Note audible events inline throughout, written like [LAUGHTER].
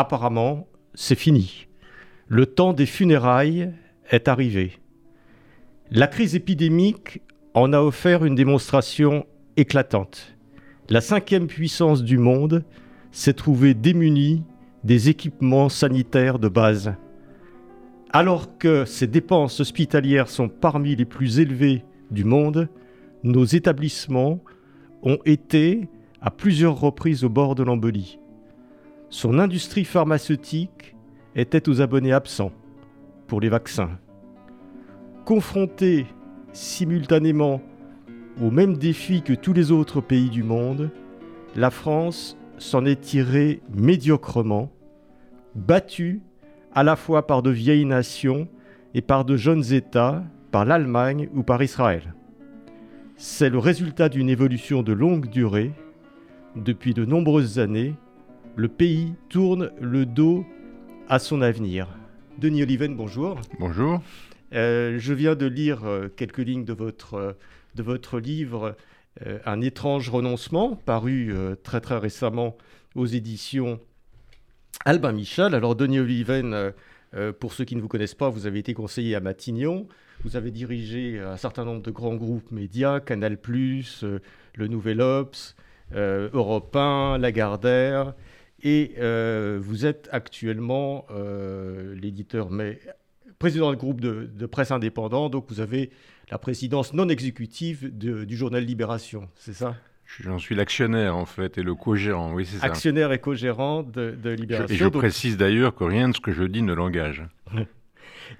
apparemment, c'est fini. Le temps des funérailles est arrivé. La crise épidémique en a offert une démonstration éclatante. La cinquième puissance du monde s'est trouvée démunie des équipements sanitaires de base. Alors que ses dépenses hospitalières sont parmi les plus élevées du monde, nos établissements ont été à plusieurs reprises au bord de l'embolie. Son industrie pharmaceutique était aux abonnés absents pour les vaccins. Confronté simultanément aux mêmes défis que tous les autres pays du monde, la France s'en est tirée médiocrement, battue à la fois par de vieilles nations et par de jeunes États, par l'Allemagne ou par Israël. C'est le résultat d'une évolution de longue durée depuis de nombreuses années, le pays tourne le dos à son avenir. Denis Oliven, bonjour. Bonjour. Euh, je viens de lire euh, quelques lignes de votre, euh, de votre livre Un étrange renoncement, paru très très récemment aux éditions Albin Michel. Alors Denis Oliven, pour ceux qui ne vous connaissent pas, vous avez été conseiller à Matignon. Vous avez dirigé un certain nombre de grands groupes médias, Canal+, Le Nouvel Obs, Europe 1, Lagardère, et euh, vous êtes actuellement euh, l'éditeur, mais président du groupe de, presse indépendant, donc vous avez la présidence non exécutive du journal Libération, c'est ça? J'en suis l'actionnaire en fait et le co-gérant, oui c'est ça. Actionnaire et co-gérant de, Libération. Je, et je précise d'ailleurs que rien de ce que je dis ne l'engage. [LAUGHS]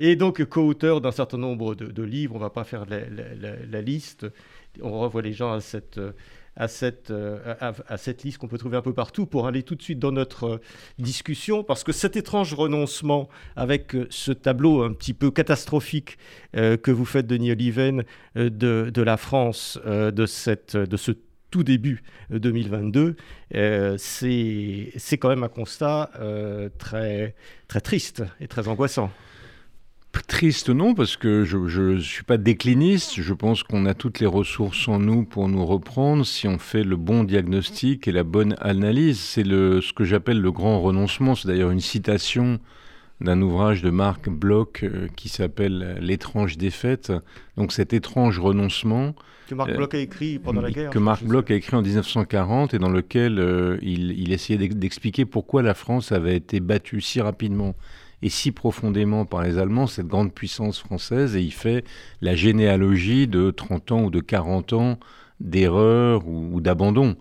et donc co-auteur d'un certain nombre de, livres, on ne va pas faire la, la, liste, on revoit les gens à cette à cette, euh, à, cette liste qu'on peut trouver un peu partout pour aller tout de suite dans notre euh, discussion, parce que cet étrange renoncement avec euh, ce tableau un petit peu catastrophique que vous faites, Denis Oliven, de, de, la France, de, cette, de ce tout début 2022, c'est quand même un constat très, très triste et très angoissant. Triste non, parce que je ne suis pas décliniste. Je pense qu'on a toutes les ressources en nous pour nous reprendre si on fait le bon diagnostic et la bonne analyse. C'est ce que j'appelle le grand renoncement. C'est d'ailleurs une citation d'un ouvrage de Marc Bloch euh, qui s'appelle L'étrange défaite. Donc cet étrange renoncement. Que Marc Bloch a écrit pendant la guerre. Que Marc Bloch a écrit en 1940 et dans lequel euh, il, il essayait d'expliquer pourquoi la France avait été battue si rapidement et si profondément par les Allemands, cette grande puissance française, et il fait la généalogie de 30 ans ou de 40 ans d'erreurs ou, d'abandon.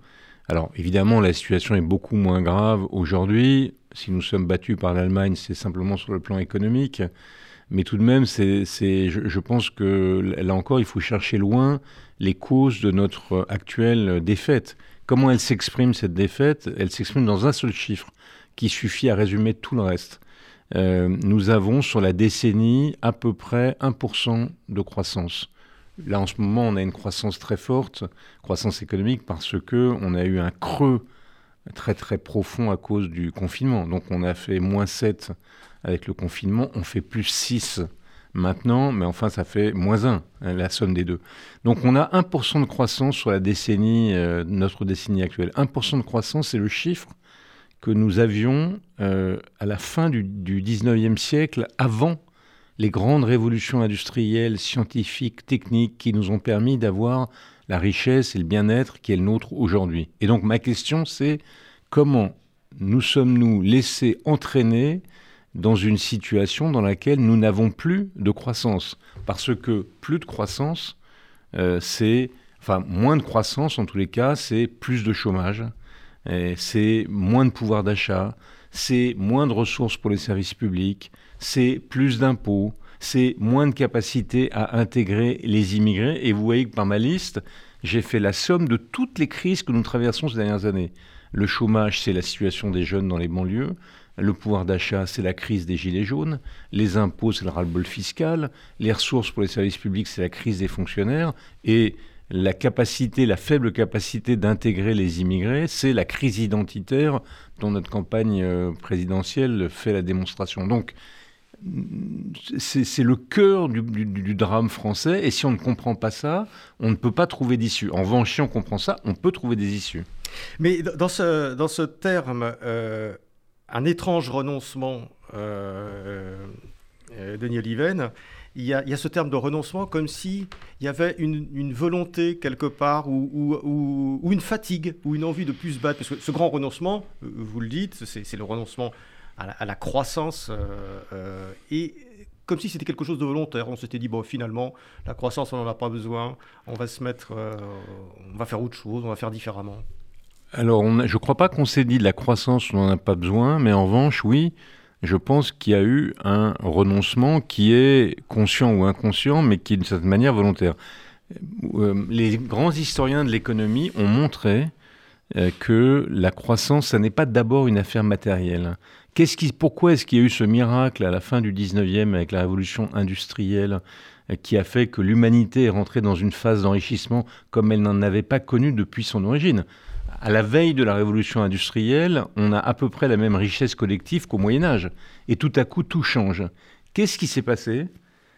Alors évidemment, la situation est beaucoup moins grave aujourd'hui. Si nous sommes battus par l'Allemagne, c'est simplement sur le plan économique. Mais tout de même, c'est, je, je, pense que là encore, il faut chercher loin les causes de notre actuelle défaite. Comment elle s'exprime, cette défaite? Elle s'exprime dans un seul chiffre qui suffit à résumer tout le reste. Euh, nous avons sur la décennie à peu près 1% de croissance. Là, en ce moment, on a une croissance très forte, croissance économique, parce que on a eu un creux très très profond à cause du confinement. Donc, on a fait moins 7 avec le confinement, on fait plus 6 maintenant, mais enfin, ça fait moins 1, hein, la somme des deux. Donc, on a 1% de croissance sur la décennie, euh, notre décennie actuelle. 1% de croissance, c'est le chiffre que nous avions euh, à la fin du, du 19e siècle, avant les grandes révolutions industrielles, scientifiques, techniques qui nous ont permis d'avoir la richesse et le bien-être qui est le nôtre aujourd'hui. Et donc ma question c'est comment nous sommes-nous laissés entraîner dans une situation dans laquelle nous n'avons plus de croissance? Parce que plus de croissance, euh, c'est, enfin moins de croissance en tous les cas, c'est plus de chômage, c'est moins de pouvoir d'achat, c'est moins de ressources pour les services publics, c'est plus d'impôts, c'est moins de capacité à intégrer les immigrés. Et vous voyez que par ma liste, j'ai fait la somme de toutes les crises que nous traversons ces dernières années. Le chômage, c'est la situation des jeunes dans les banlieues. Le pouvoir d'achat, c'est la crise des gilets jaunes. Les impôts, c'est le ras-le-bol fiscal. Les ressources pour les services publics, c'est la crise des fonctionnaires. Et la faible capacité d'intégrer les immigrés, c'est la crise identitaire dont notre campagne euh, présidentielle fait la démonstration. Donc, c'est le cœur du, drame français, et si on ne comprend pas ça, on ne peut pas trouver d'issue. En revanche, si on comprend ça, on peut trouver des issues. Mais dans ce, dans ce terme, euh, un étrange renoncement, euh, euh, Denis Oliven, il y, a, ce terme de renoncement comme s'il y avait une, volonté quelque part ou, une fatigue ou une envie de plus se battre. Parce que ce grand renoncement, vous le dites, c'est le renoncement à la, croissance. Euh, euh, et comme si c'était quelque chose de volontaire. On s'était dit, bon, finalement, la croissance, on n'en a pas besoin. On va se mettre, euh, on va faire autre chose, on va faire différemment. Alors, je ne crois pas qu'on s'est dit de la croissance, on n'en a pas besoin, mais en revanche, oui, je pense qu'il y a eu un renoncement qui est conscient ou inconscient, mais qui est d'une certaine manière volontaire. Les grands historiens de l'économie ont montré que la croissance, ça n'est pas d'abord une affaire matérielle pourquoi est-ce qu'il y a eu ce miracle à la fin du 19e avec la révolution industrielle euh, qui a fait que l'humanité est rentrée dans une phase d'enrichissement comme elle n'en avait pas connu depuis son origine? À la veille de la révolution industrielle, on a à peu près la même richesse collective qu'au Moyen Âge. Et tout à coup, tout change. Qu'est-ce qui s'est passé?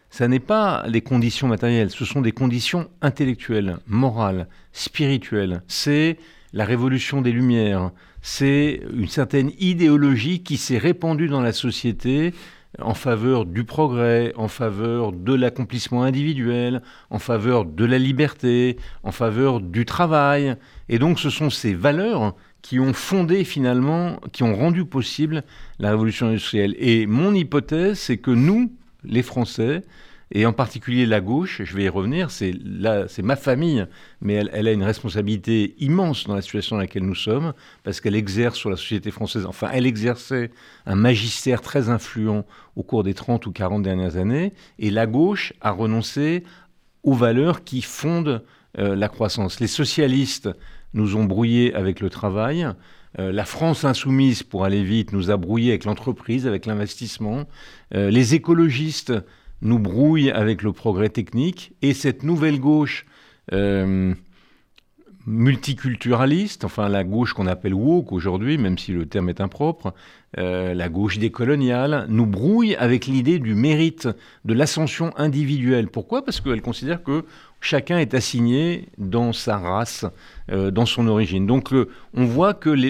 Ce n'est pas les conditions matérielles, ce sont des conditions intellectuelles, morales, spirituelles. C'est la révolution des Lumières, c'est une certaine idéologie qui s'est répandue dans la société en faveur du progrès, en faveur de l'accomplissement individuel, en faveur de la liberté, en faveur du travail. Et donc ce sont ces valeurs qui ont fondé finalement, qui ont rendu possible la révolution industrielle. Et mon hypothèse, c'est que nous, les Français, et en particulier la gauche, je vais y revenir, c'est ma famille, mais elle, a une responsabilité immense dans la situation dans laquelle nous sommes, parce qu'elle exerce sur la société française, enfin elle exerçait un magistère très influent au cours des 30 ou 40 dernières années, et la gauche a renoncé aux valeurs qui fondent euh, la croissance. Les socialistes nous ont brouillés avec le travail, euh, la France insoumise, pour aller vite, nous a brouillés avec l'entreprise, avec l'investissement. Euh, les écologistes nous brouille avec le progrès technique et cette nouvelle gauche euh, multiculturaliste, enfin la gauche qu'on appelle woke aujourd'hui, même si le terme est impropre, euh, la gauche décoloniale, nous brouille avec l'idée du mérite, de l'ascension individuelle. Pourquoi? Parce qu'elle considère que chacun est assigné dans sa race, euh, dans son origine. Donc on voit que les...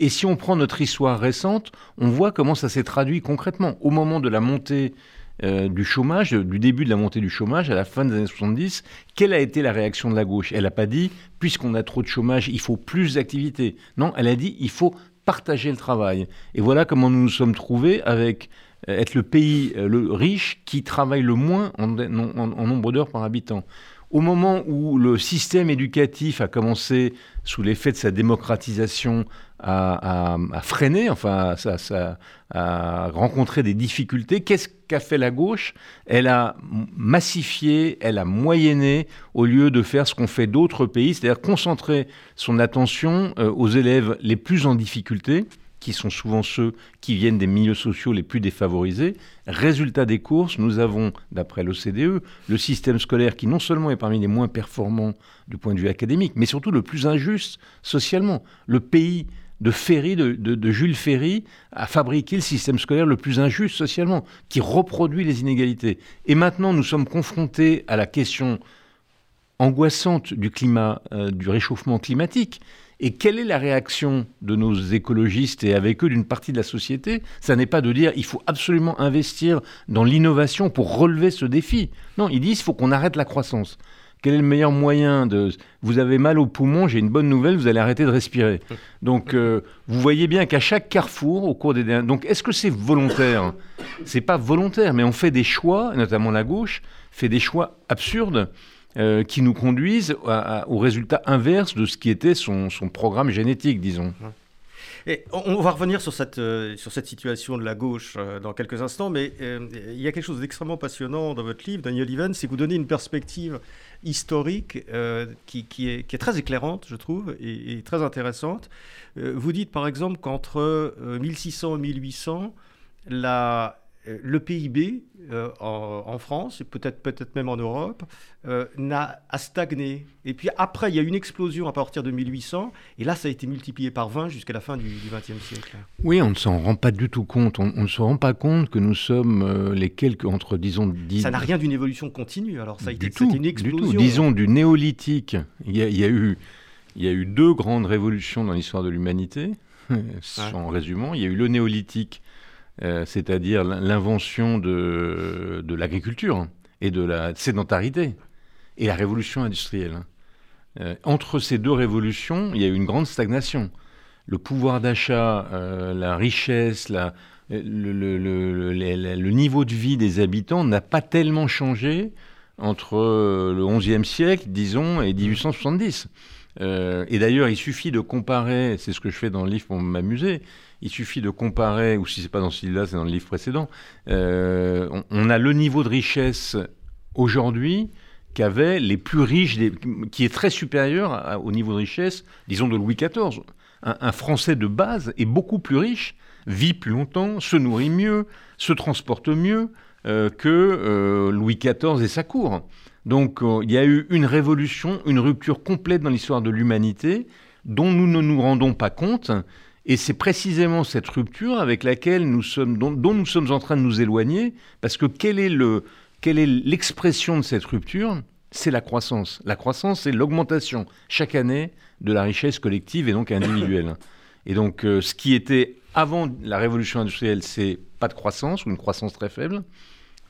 et, si on prend notre histoire récente, on voit comment ça s'est traduit concrètement. Au moment de la montée euh, du chômage, du début de la montée du chômage à la fin des années 70, quelle a été la réaction de la gauche? Elle n'a pas dit, puisqu'on a trop de chômage, il faut plus d'activité. Non, elle a dit, il faut partager le travail. Et voilà comment nous nous sommes trouvés avec euh, être le pays euh, le riche qui travaille le moins en nombre d'heures par habitant. Au moment où le système éducatif a commencé, sous l'effet de sa démocratisation, à, freiner, enfin à, rencontrer des difficultés, qu'est-ce qu'a fait la gauche? Elle a massifié, elle a moyenné, au lieu de faire ce qu'ont fait d'autres pays, c'est-à-dire concentrer son attention euh, aux élèves les plus en difficulté qui sont souvent ceux qui viennent des milieux sociaux les plus défavorisés. Résultat des courses, nous avons, d'après l'OCDE, le système scolaire qui non seulement est parmi les moins performants du point de vue académique, mais surtout le plus injuste socialement. Le pays de Ferry, de, Jules Ferry, a fabriqué le système scolaire le plus injuste socialement, qui reproduit les inégalités. Et maintenant, nous sommes confrontés à la question angoissante du climat, euh, du réchauffement climatique. Et quelle est la réaction de nos écologistes et avec eux d'une partie de la société? Ça n'est pas de dire il faut absolument investir dans l'innovation pour relever ce défi. Non, ils disent il faut qu'on arrête la croissance. Quel est le meilleur moyen de... Vous avez mal au poumon, j'ai une bonne nouvelle, vous allez arrêter de respirer. Donc euh, vous voyez bien qu'à chaque carrefour, au cours des... Donc est-ce que c'est volontaire? C'est pas volontaire, mais on fait des choix, notamment la gauche, fait des choix absurdes euh, qui nous conduisent au résultat inverse de ce qui était son, programme génétique, disons. Et on va revenir sur cette, euh, sur cette situation de la gauche euh, dans quelques instants, mais il y a quelque chose d'extrêmement passionnant dans votre livre, Daniel Evans, c'est que vous donnez une perspective historique qui, est, très éclairante, je trouve, et, très intéressante. vous dites par exemple qu'entre 1600 et 1800, la le PIB euh, en, France, et peut-être peut même en Europe, euh, n'a, a stagné. Et puis après, il y a eu une explosion à partir de 1800, et là, ça a été multiplié par 20 jusqu'à la fin du XXe siècle. Oui, on ne s'en rend pas du tout compte. On, ne se rend pas compte que nous sommes les quelques, entre, disons... Ça n'a rien d'une évolution continue, alors ça a été une explosion. Du tout. Disons du néolithique. Il y, a, eu, il y a eu deux grandes révolutions dans l'histoire de l'humanité, en résumant. Il y a eu le néolithique euh, c'est-à-dire l'invention de, l'agriculture et de la sédentarité, et la révolution industrielle. Euh, entre ces deux révolutions, il y a eu une grande stagnation. Le pouvoir d'achat, euh, la richesse, le, niveau de vie des habitants n'a pas tellement changé entre le XIe siècle, disons, et 1870. et d'ailleurs, il suffit de comparer, c'est ce que je fais dans le livre pour m'amuser, il suffit de comparer, ou si c'est pas dans ce livre-là, c'est dans le livre précédent, euh, on, a le niveau de richesse aujourd'hui qu'avaient les plus riches, qui est très supérieur au niveau de richesse, disons, de Louis XIV. Un, Français de base est beaucoup plus riche, vit plus longtemps, se nourrit mieux, se transporte mieux euh, que euh, Louis XIV et sa cour. Donc il y a eu une révolution, une rupture complète dans l'histoire de l'humanité dont nous ne nous rendons pas compte et c'est précisément cette rupture avec laquelle nous sommes, dont, nous sommes en train de nous éloigner, parce que quelle est, le, quelle est l'expression de cette rupture? C'est la croissance. La croissance, c'est l'augmentation chaque année de la richesse collective et donc individuelle. Et donc, euh, ce qui était avant la révolution industrielle, c'est pas de croissance ou une croissance très faible.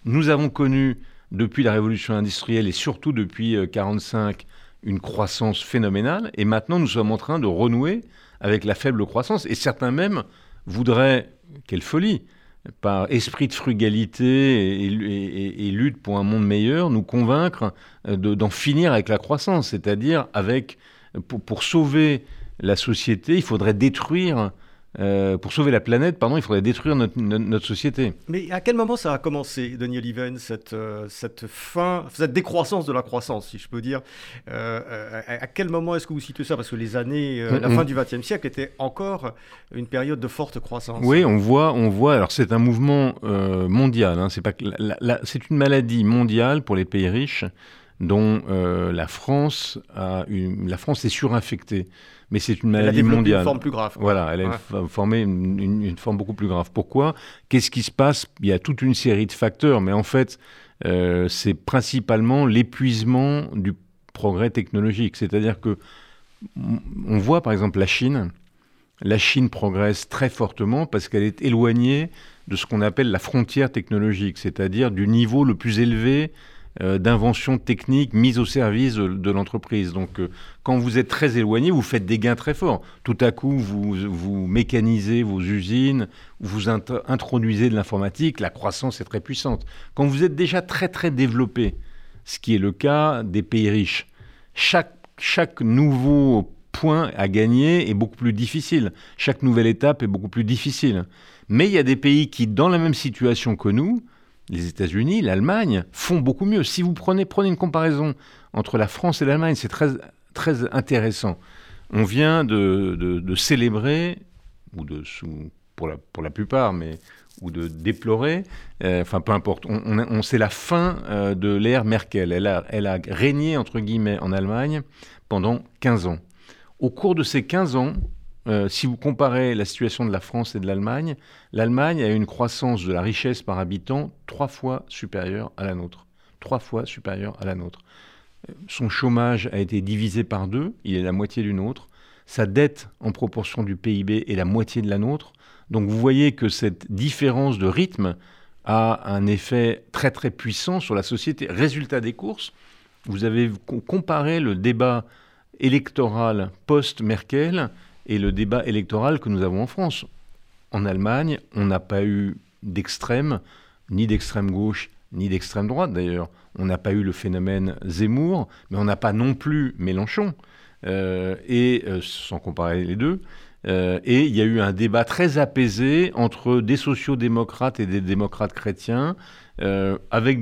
Nous avons connu depuis la révolution industrielle et surtout depuis 1945 euh, une croissance phénoménale. Et maintenant, nous sommes en train de renouer avec la faible croissance. Et certains même voudraient, quelle folie, par esprit de frugalité et, lutte pour un monde meilleur, nous convaincre euh, d'en finir avec la croissance, c'est-à-dire pour, sauver la société, il faudrait détruire euh, pour sauver la planète, pardon, il faudrait détruire notre, société. Mais à quel moment ça a commencé, Daniel Oliven, cette, euh, cette fin, cette décroissance de la croissance, si je peux dire euh, à, quel moment est-ce que vous situez ça? Parce que les années, la fin du XXe siècle était encore une période de forte croissance. Oui, on voit, on voit. Alors c'est un mouvement mondial. Hein, c'est pas, c'est une maladie mondiale pour les pays riches dont la France a une, la France est surinfectée mais c'est une maladie elle a mondiale. une forme plus grave. Voilà, elle a formé une, forme beaucoup plus grave. Pourquoi? Qu'est-ce qui se passe? Il y a toute une série de facteurs, mais en fait, euh, c'est principalement l'épuisement du progrès technologique. C'est-à-dire que on voit par exemple la Chine. La Chine progresse très fortement parce qu'elle est éloignée de ce qu'on appelle la frontière technologique, c'est-à-dire du niveau le plus élevé euh, d'inventions techniques mises au service de, l'entreprise. Donc, euh, quand vous êtes très éloigné, vous faites des gains très forts. Tout à coup, vous, vous mécanisez vos usines, vous introduisez de l'informatique, la croissance est très puissante. Quand vous êtes déjà très très développé, ce qui est le cas des pays riches, chaque, chaque nouveau point à gagner est beaucoup plus difficile. Chaque nouvelle étape est beaucoup plus difficile. Mais il y a des pays qui, dans la même situation que nous, les États-Unis, l'Allemagne font beaucoup mieux. Si vous prenez, prenez une comparaison entre la France et l'Allemagne, c'est très, très intéressant. On vient de, célébrer, ou de, pour, la, pour la plupart, mais ou de déplorer, euh, enfin peu importe, on, on, c'est la fin euh, de l'ère Merkel. Elle a, elle a régné, entre guillemets, en Allemagne pendant 15 ans. Au cours de ces 15 ans, euh, si vous comparez la situation de la France et de l'Allemagne, l'Allemagne a une croissance de la richesse par habitant trois fois supérieure à la nôtre. Trois fois supérieure à la nôtre. Son chômage a été divisé par deux, il est la moitié du nôtre. Sa dette en proportion du PIB est la moitié de la nôtre. Donc vous voyez que cette différence de rythme a un effet très très puissant sur la société. Résultat des courses, vous avez comparé le débat électoral post-Merkel et le débat électoral que nous avons en France. En Allemagne, on n'a pas eu d'extrême, ni d'extrême gauche, ni d'extrême droite d'ailleurs. On n'a pas eu le phénomène Zemmour, mais on n'a pas non plus Mélenchon. Euh, et euh, sans comparer les deux. Euh, et il y a eu un débat très apaisé entre des sociaux-démocrates et des démocrates chrétiens, avec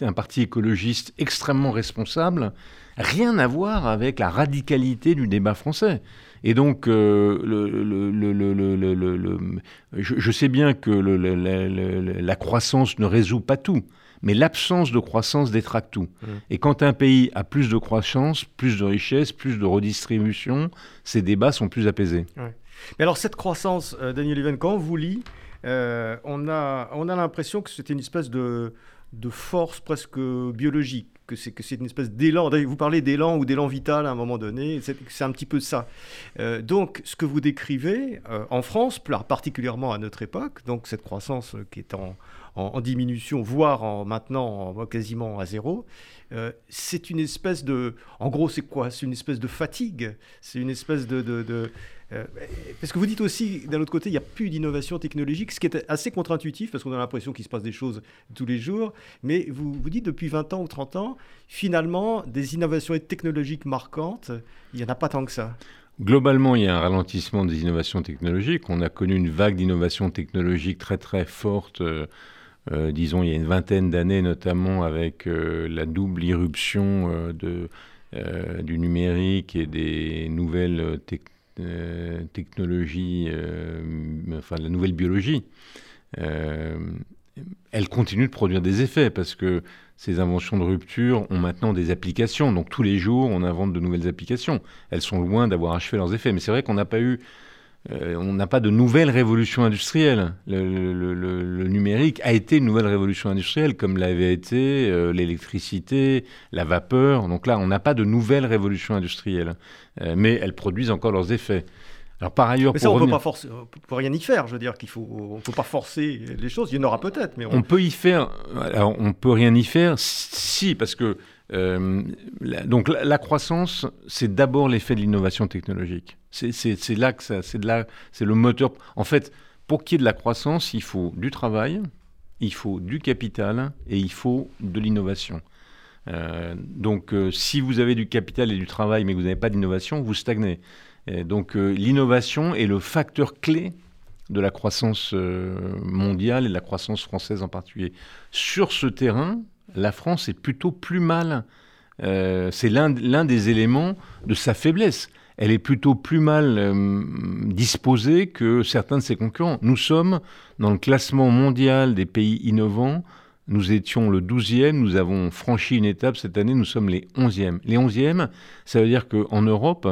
un parti écologiste extrêmement responsable, rien à voir avec la radicalité du débat français. Et donc, le, je, sais bien que la croissance ne résout pas tout, mais l'absence de croissance détraque tout. Mmh. Et quand un pays a plus de croissance, plus de richesse, plus de redistribution, ces débats sont plus apaisés. Mais alors cette croissance, euh, Daniel Even, quand on vous lit, euh, on a, on a l'impression que c'était une espèce de, de force presque biologique, que c'est que c'est une espèce d'élan. Vous parlez d'élan ou d'élan vital à un moment donné, c'est un petit peu ça. Euh, donc, ce que vous décrivez en France, particulièrement à notre époque, donc cette croissance qui est en, en, diminution, voire en, maintenant quasiment à zéro, euh, c'est une espèce de... En gros, c'est quoi? C'est une espèce de fatigue? C'est une espèce de, euh, parce que vous dites aussi, d'un autre côté, il n'y a plus d'innovation technologique, ce qui est assez contre-intuitif, parce qu'on a l'impression qu'il se passe des choses tous les jours. Mais vous, dites, depuis 20 ans ou 30 ans, finalement, des innovations technologiques marquantes, il n'y en a pas tant que ça. Globalement, il y a un ralentissement des innovations technologiques. On a connu une vague d'innovations technologiques très très forte euh, euh, disons, il y a une vingtaine d'années, notamment avec la double irruption du numérique et des nouvelles technologies, enfin la nouvelle biologie, elle continue de produire des effets parce que ces inventions de rupture ont maintenant des applications. Donc tous les jours, on invente de nouvelles applications. Elles sont loin d'avoir achevé leurs effets. Mais c'est vrai qu'on n'a pas eu euh, on n'a pas de nouvelle révolution industrielle. Le, numérique a été une nouvelle révolution industrielle, comme l'avait été euh, l'électricité, la vapeur. Donc là, on n'a pas de nouvelle révolution industrielle, euh, mais elles produisent encore leurs effets. Alors par ailleurs, mais ça, on ne peut rien y faire. Je veux dire qu'il faut, on peut pas forcer les choses. Il y en aura peut-être, mais on... peut y faire. Alors on peut rien y faire, si, parce que donc la croissance, c'est d'abord l'effet de l'innovation technologique. C'est là que là, c'est le moteur. En fait, pour qu'il y ait de la croissance, il faut du travail, il faut du capital et il faut de l'innovation. Euh, donc, euh, si vous avez du capital et du travail, mais que vous n'avez pas d'innovation, vous stagnez. donc, euh, l'innovation est le facteur clé de la croissance mondiale et de la croissance française en particulier. Sur ce terrain, la France est plutôt plus mal. c'est l'un des éléments de sa faiblesse elle est plutôt plus mal euh, disposée que certains de ses concurrents. Nous sommes dans le classement mondial des pays innovants. Nous étions le 12e, nous avons franchi une étape cette année, nous sommes les 11e. Les 11e, ça veut dire qu'en Europe,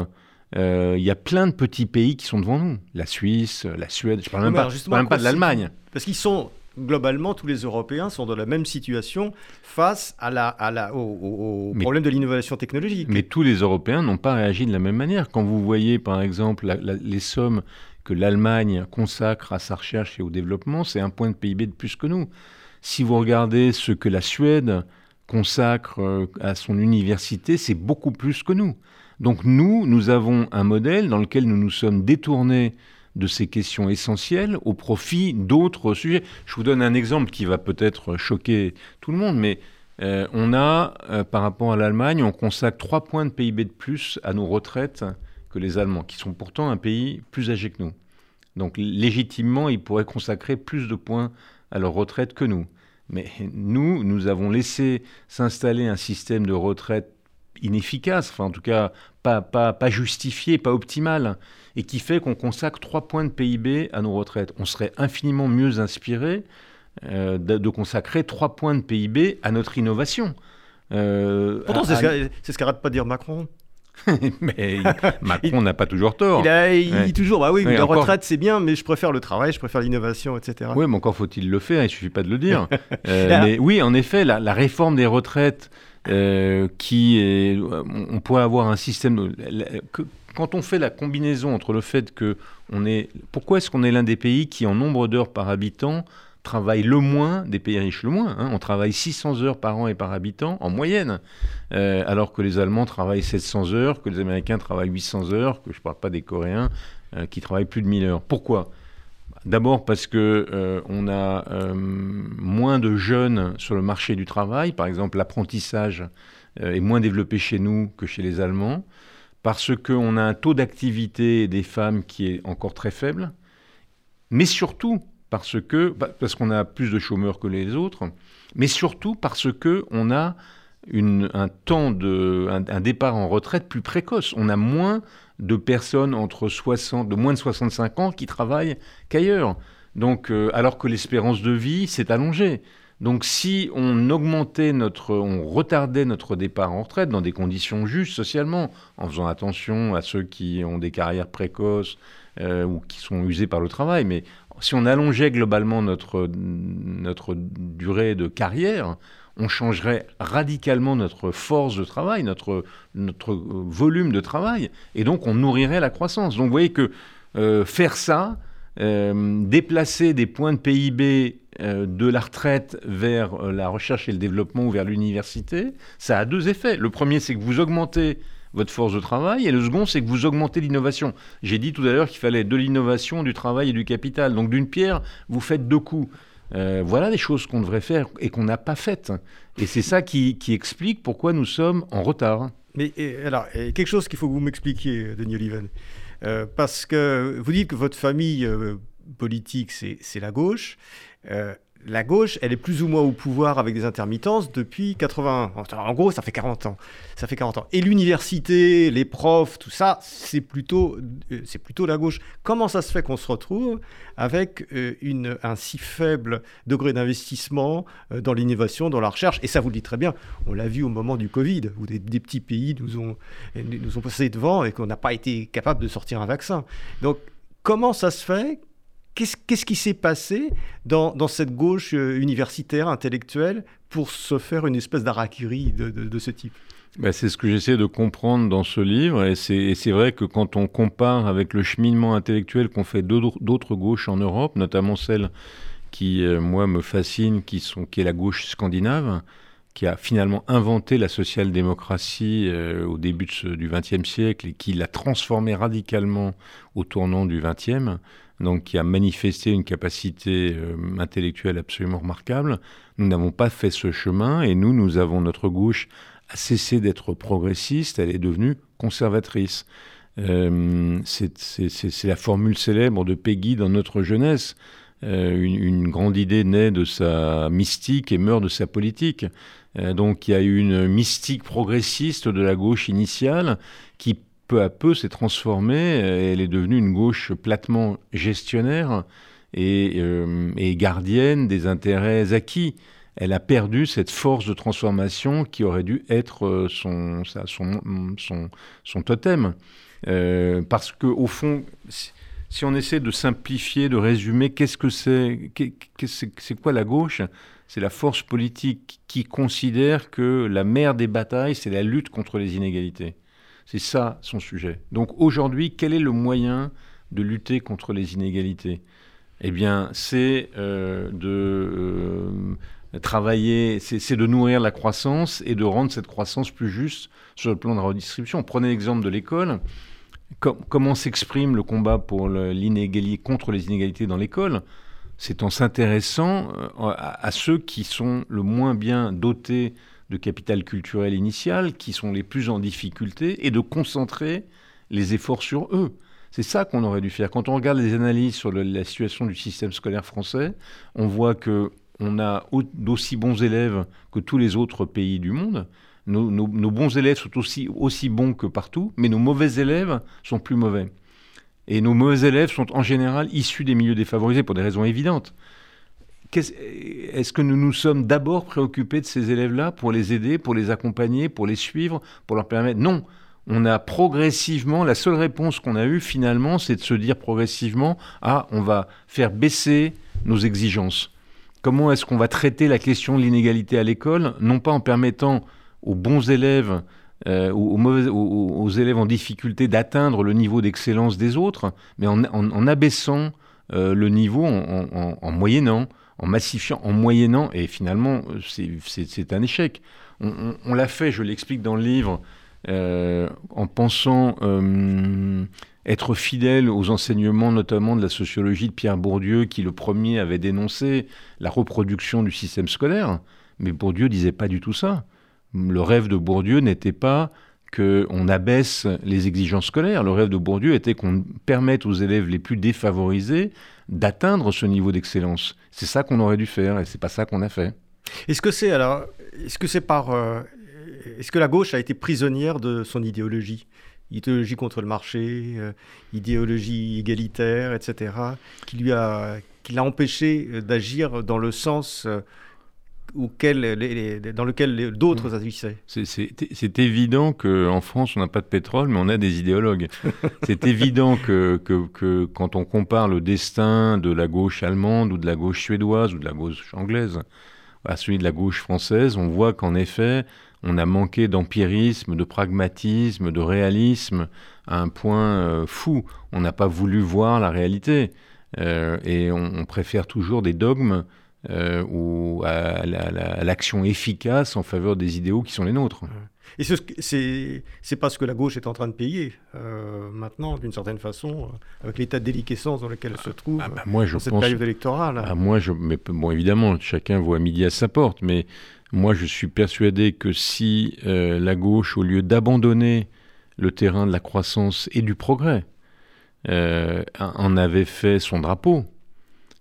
euh, il y a plein de petits pays qui sont devant nous. La Suisse, la Suède, je ne parle, même pas de l'Allemagne. Parce qu'ils sont globalement, tous les Européens sont dans la même situation face à la, à la, au, problème de l'innovation technologique. Mais tous les Européens n'ont pas réagi de la même manière. Quand vous voyez, par exemple, les sommes que l'Allemagne consacre à sa recherche et au développement, c'est un point de PIB de plus que nous. Si vous regardez ce que la Suède consacre euh, à son université, c'est beaucoup plus que nous. Donc nous, nous avons un modèle dans lequel nous nous sommes détournés de ces questions essentielles au profit d'autres sujets. Je vous donne un exemple qui va peut-être choquer tout le monde, mais euh, on a, euh, par rapport à l'Allemagne, on consacre 3 points de PIB de plus à nos retraites que les Allemands, qui sont pourtant un pays plus âgé que nous. Donc légitimement, ils pourraient consacrer plus de points à leur retraite que nous. Mais nous, nous avons laissé s'installer un système de retraite inefficace, enfin en tout cas pas, pas, pas justifié, pas optimal, et qui fait qu'on consacre 3 points de PIB à nos retraites. On serait infiniment mieux inspiré euh, de, consacrer 3 points de PIB à notre innovation. Euh, Pourtant, c'est ce qu'arrête pas de dire Macron. [LAUGHS] mais Macron n'a pas toujours tort. Il, dit toujours, bah oui, la retraite c'est bien, mais je préfère le travail, je préfère l'innovation, etc. Oui, mais encore faut-il le faire, il suffit pas de le dire. [LAUGHS] Euh, mais oui, en effet, la, la réforme des retraites, qui est, on pourrait avoir un système, quand on fait la combinaison entre le fait que on est, pourquoi est-ce qu'on est l'un des pays qui en nombre d'heures par habitant travaille le moins des pays riches, le moins. Hein. on travaille 600 heures par an et par habitant en moyenne, euh, alors que les Allemands travaillent 700 heures, que les Américains travaillent 800 heures, que je ne parle pas des Coréens euh, qui travaillent plus de 1000 heures. Pourquoi? D'abord parce que euh, on a moins de jeunes sur le marché du travail. Par exemple, l'apprentissage est moins développé chez nous que chez les Allemands. Parce qu'on a un taux d'activité des femmes qui est encore très faible, mais surtout parce que bah, parce qu'on a plus de chômeurs que les autres, mais surtout parce que on a un temps de un, départ en retraite plus précoce. On a moins de personnes entre 60 de moins de 65 ans qui travaillent qu'ailleurs. Donc euh, alors que l'espérance de vie s'est allongée. Donc si on augmentait notre, on retardait notre départ en retraite dans des conditions justes socialement, en faisant attention à ceux qui ont des carrières précoces euh, ou qui sont usés par le travail, mais si on allongeait globalement notre, notre durée de carrière, on changerait radicalement notre force de travail, notre, notre volume de travail, et donc on nourrirait la croissance. Donc vous voyez que euh, faire ça, euh, déplacer des points de PIB euh, de la retraite vers euh, la recherche et le développement ou vers l'université, ça a deux effets. Le premier, c'est que vous augmentez votre force de travail, et le second, c'est que vous augmentez l'innovation. J'ai dit tout à l'heure qu'il fallait de l'innovation, du travail et du capital. Donc d'une pierre, vous faites deux coups. Voilà des choses qu'on devrait faire et qu'on n'a pas faites. Et c'est ça qui, explique pourquoi nous sommes en retard. Mais alors, quelque chose qu'il faut que vous m'expliquiez, Denis Oliven. Euh, parce que vous dites que votre famille euh, politique, c'est la gauche. La gauche, elle est plus ou moins au pouvoir avec des intermittences depuis 81. En gros, ça fait 40 ans. Ça fait 40 ans. Et l'université, les profs, tout ça, c'est plutôt, euh, c'est plutôt la gauche. Comment ça se fait qu'on se retrouve avec euh, un si faible degré d'investissement euh, dans l'innovation, dans la recherche? Et ça, vous le dites très bien. On l'a vu au moment du Covid, où des, des petits pays nous ont, nous ont passé devant et qu'on n'a pas été capable de sortir un vaccin. Donc, comment ça se fait Qu'est-ce qui s'est passé dans, cette gauche euh, universitaire, intellectuelle, pour se faire une espèce d'araquiri de, ce type? Ben, c'est ce que j'essaie de comprendre dans ce livre, et c'est vrai que quand on compare avec le cheminement intellectuel qu'ont fait d'autres gauches en Europe, notamment celle qui, euh, moi, me fascine, qui est la gauche scandinave, qui a finalement inventé la social-démocratie euh, au début du XXe siècle et qui l'a transformée radicalement au tournant du XXe, donc qui a manifesté une capacité euh, intellectuelle absolument remarquable. Nous n'avons pas fait ce chemin et nous, nous avons notre gauche a cessé d'être progressiste, elle est devenue conservatrice. Euh, c'est la formule célèbre de Peggy dans notre jeunesse. Euh, une, grande idée naît de sa mystique et meurt de sa politique. donc il y a eu une mystique progressiste de la gauche initiale qui peu à peu s'est transformée. Elle est devenue une gauche platement gestionnaire euh, et, gardienne des intérêts acquis. Elle a perdu cette force de transformation qui aurait dû être euh, son, totem. Euh, parce que au fond, si, on essaie de simplifier, de résumer, qu'est-ce que c'est C'est quoi la gauche? C'est la force politique qui considère que la mère des batailles, c'est la lutte contre les inégalités. C'est ça son sujet. Donc aujourd'hui, quel est le moyen de lutter contre les inégalités? Eh bien, c'est euh, de euh, travailler, c'est de nourrir la croissance et de rendre cette croissance plus juste sur le plan de la redistribution. Prenez l'exemple de l'école. comment s'exprime le combat pour l'inégalité contre les inégalités dans l'école? C'est en s'intéressant euh, à, ceux qui sont le moins bien dotés de capital culturel initial, qui sont les plus en difficulté, et de concentrer les efforts sur eux. C'est ça qu'on aurait dû faire. Quand on regarde les analyses sur la situation du système scolaire français, on voit que on a d'aussi bons élèves que tous les autres pays du monde. Nos, nos, bons élèves sont aussi, aussi bons que partout, mais nos mauvais élèves sont plus mauvais. Et nos mauvais élèves sont en général issus des milieux défavorisés pour des raisons évidentes. Est-ce que nous nous sommes d'abord préoccupés de ces élèves-là pour les aider, pour les accompagner, pour les suivre, pour leur permettre? Non, on a progressivement, la seule réponse qu'on a eue finalement, c'est de se dire progressivement, ah, on va faire baisser nos exigences. Comment est-ce qu'on va traiter la question de l'inégalité à l'école Non pas en permettant aux bons élèves euh, aux, élèves en difficulté d'atteindre le niveau d'excellence des autres, mais en, abaissant euh, le niveau, en moyennant, en massifiant, en moyennant, et finalement, c'est un échec. On, l'a fait, je l'explique dans le livre, euh, en pensant euh, être fidèle aux enseignements notamment de la sociologie de Pierre Bourdieu, qui le premier avait dénoncé la reproduction du système scolaire. Mais Bourdieu disait pas du tout ça. Le rêve de Bourdieu n'était pas qu'on abaisse les exigences scolaires. Le rêve de Bourdieu était qu'on permette aux élèves les plus défavorisés d'atteindre ce niveau d'excellence. C'est ça qu'on aurait dû faire et c'est pas ça qu'on a fait. Est-ce que c'est alors, est-ce que c'est par, euh, est-ce que la gauche a été prisonnière de son idéologie, idéologie contre le marché, euh, idéologie égalitaire, etc., qui lui a, qui l'a empêché d'agir dans le sens euh, dans lequel d'autres mm. agissaient. C'est évident qu'en France, on n'a pas de pétrole, mais on a des idéologues. [LAUGHS] c'est évident que, que, quand on compare le destin de la gauche allemande ou de la gauche suédoise ou de la gauche anglaise à celui de la gauche française, on voit qu'en effet, on a manqué d'empirisme, de pragmatisme, de réalisme à un point euh, fou. On n'a pas voulu voir la réalité. Euh, et on, préfère toujours des dogmes euh, ou à, l'action efficace en faveur des idéaux qui sont les nôtres. Et c'est pas ce que la gauche est en train de payer euh, maintenant, d'une certaine façon, euh, avec l'état de déliquescence dans lequel elle se trouve ah, bah, moi, je dans cette période électorale. Ah, moi, je, mais, bon, évidemment, chacun voit midi à sa porte, mais moi, je suis persuadé que si la gauche, au lieu d'abandonner le terrain de la croissance et du progrès, en avait fait son drapeau,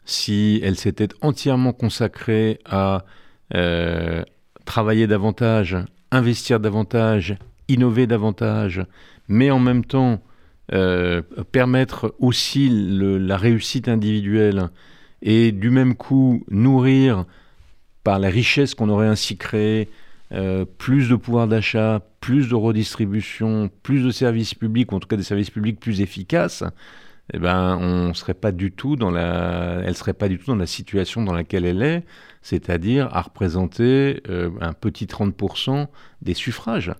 si elle s'était entièrement consacrée à euh, travailler davantage, investir davantage, innover davantage, mais en même temps euh, permettre aussi la réussite individuelle et du même coup nourrir par la richesse qu'on aurait ainsi créée euh, plus de pouvoir d'achat, plus de redistribution, plus de services publics, ou en tout cas des services publics plus efficaces, eh ben, on serait pas du tout dans la, elle serait pas du tout dans la situation dans laquelle elle est, c'est-à-dire à représenter euh, un petit 30% des suffrages.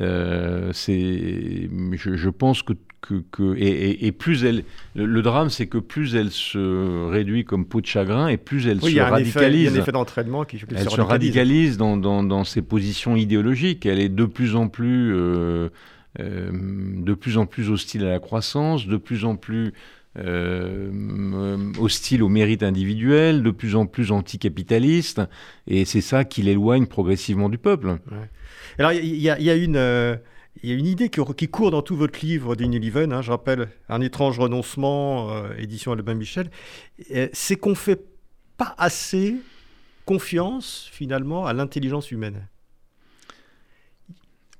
Euh, c'est, je, pense que, que, et, plus elle, le, drame, c'est que plus elle se réduit comme peau de chagrin, et plus elle se radicalise. il y a un effet d'entraînement qui elle se radicalise, dans, dans, dans, ses positions idéologiques. Elle est de plus en plus euh, de plus en plus hostile à la croissance, de plus en plus euh, hostile au mérite individuel, de plus en plus anticapitaliste, et c'est ça qui l'éloigne progressivement du peuple. Alors il y, a une... Euh, idée qui, court dans tout votre livre d'Unileven, hein, je rappelle, Un étrange renoncement, édition Albin Michel, c'est qu'on ne fait pas assez confiance finalement à l'intelligence humaine.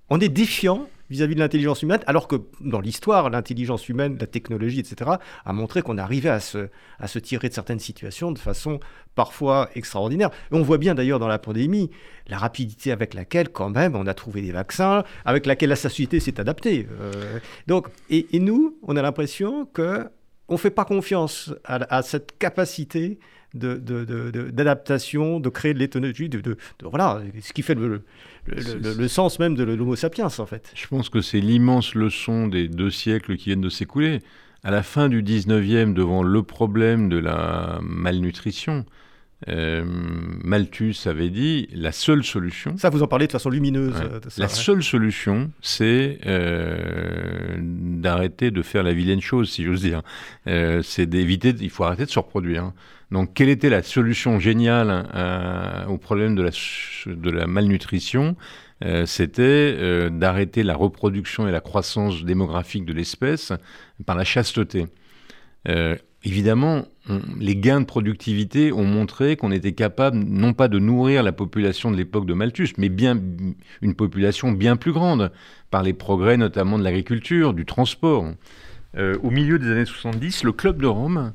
On est défiant vis-à-vis de l'intelligence humaine, alors que dans l'histoire, l'intelligence humaine, la technologie, etc., a montré qu'on arrivait à se, à se tirer de certaines situations de façon parfois extraordinaire. On voit bien d'ailleurs dans la pandémie la rapidité avec laquelle, quand même, on a trouvé des vaccins, avec laquelle la société s'est adaptée. Euh, donc, et, nous, on a l'impression que on fait pas confiance à, cette capacité d'adaptation, de, de, créer de l'étonologie, de, voilà, ce qui fait le, le, sens même de l'homo sapiens, en fait. Je pense que c'est l'immense leçon des deux siècles qui viennent de s'écouler. À la fin du 19e, devant le problème de la malnutrition, euh, Malthus avait dit la seule solution. Ça, vous en parlez de façon lumineuse. Euh, la seule solution, c'est euh, d'arrêter de faire la vilaine chose, si j'ose dire. c'est d'éviter. Il faut arrêter de se reproduire. Donc, quelle était la solution géniale au problème de la, de la malnutrition? C'était d'arrêter la reproduction et la croissance démographique de l'espèce par la chasteté. Évidemment, les gains de productivité ont montré qu'on était capable non pas de nourrir la population de l'époque de Malthus, mais bien une population bien plus grande, par les progrès notamment de l'agriculture, du transport. Euh, au milieu des années 70, le Club de Rome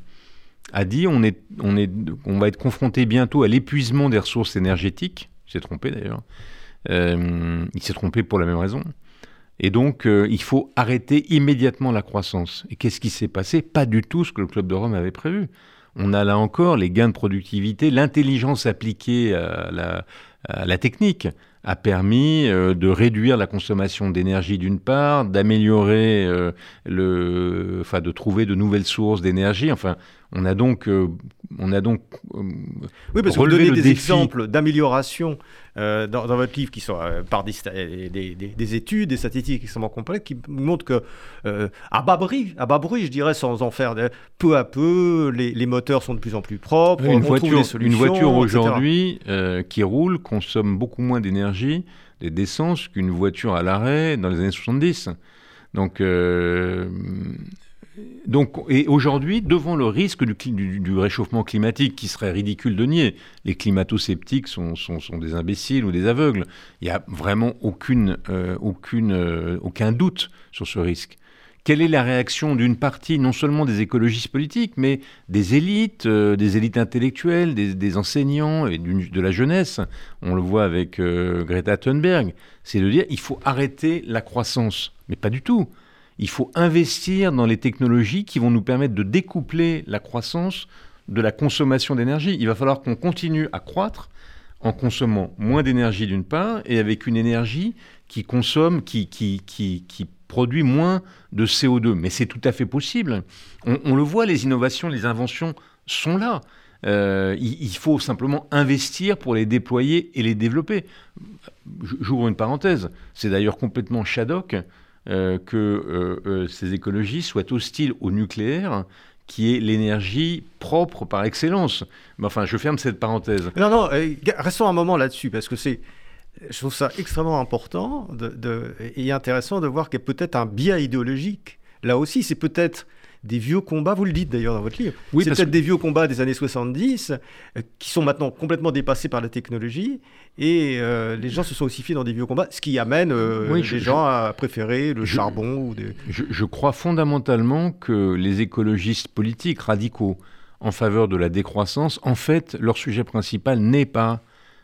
a dit on, va être confronté bientôt à l'épuisement des ressources énergétiques. Il s'est trompé d'ailleurs. Euh, il s'est trompé pour la même raison. Et donc, euh, il faut arrêter immédiatement la croissance. Et qu'est-ce qui s'est passé? Pas du tout ce que le Club de Rome avait prévu. On a là encore les gains de productivité, l'intelligence appliquée à la, technique a permis euh, de réduire la consommation d'énergie d'une part, d'améliorer euh, le, enfin de trouver de nouvelles sources d'énergie. Enfin, on a donc, on a donc oui, parce que vous donnez des exemples d'amélioration euh, dans, votre livre qui sont euh, par des, des, études, des statistiques extrêmement complètes qui montrent que euh, à bas bruit, à bas bruit, je dirais, sans en faire peu à peu, les, moteurs sont de plus en plus propres. Une, voiture, une voiture aujourd'hui qui roule consomme beaucoup moins d'énergie d'essence qu'une voiture à l'arrêt dans les années 70. Donc, euh, donc, et aujourd'hui, devant le risque du, réchauffement climatique, qui serait ridicule de nier, les climato-sceptiques sont, des imbéciles ou des aveugles. Il n'y a vraiment aucune, euh, euh, aucun doute sur ce risque. Quelle est la réaction d'une partie, non seulement des écologistes politiques, mais des élites, euh, des élites intellectuelles, des, enseignants et de la jeunesse? On le voit avec Greta Thunberg. C'est de dire il faut arrêter la croissance. Mais pas du tout. Il faut investir dans les technologies qui vont nous permettre de découpler la croissance de la consommation d'énergie. Il va falloir qu'on continue à croître en consommant moins d'énergie d'une part et avec une énergie qui consomme, qui, qui, qui, produit moins de CO2. Mais c'est tout à fait possible. On, le voit, les innovations, les inventions sont là. Euh, il, il, faut simplement investir pour les déployer et les développer. J'ouvre une parenthèse. C'est d'ailleurs complètement Shadok euh, que euh, euh, ces écologistes soient hostiles au nucléaire qui est l'énergie propre par excellence. Mais enfin, je ferme cette parenthèse. Non, non, restons un moment là-dessus, parce que c'est, je trouve ça extrêmement important et intéressant de voir qu'il y a peut-être un biais idéologique. Là aussi, c'est peut-être des vieux combats, vous le dites d'ailleurs dans votre livre, oui, c'est peut-être des vieux combats des années 70 euh, qui sont maintenant complètement dépassés par la technologie et euh, les gens se sont aussi fiés dans des vieux combats, ce qui amène euh, les gens à préférer le charbon. Ou des... je, crois fondamentalement que les écologistes politiques radicaux en faveur de la décroissance, en fait, leur sujet principal n'est pas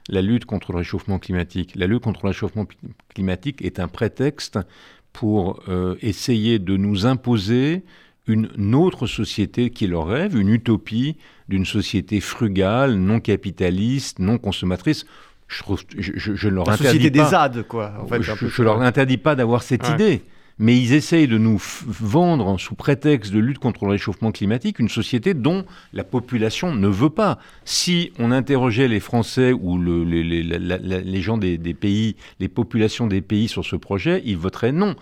la lutte contre le réchauffement climatique. La lutte contre le réchauffement climatique est un prétexte pour essayer de nous imposer une autre société qui leur rêve, une utopie d'une société frugale, non capitaliste, non consommatrice. Je, trouve, je, ne leur interdis pas. des ZAD, quoi. je, ne leur interdis pas d'avoir cette idée. Mais ils essayent de nous vendre, sous prétexte de lutte contre le réchauffement climatique, une société dont la population ne veut pas. Si on interrogeait les Français ou le, les, les, les, gens des, des, pays, les populations des pays sur ce projet, ils voteraient non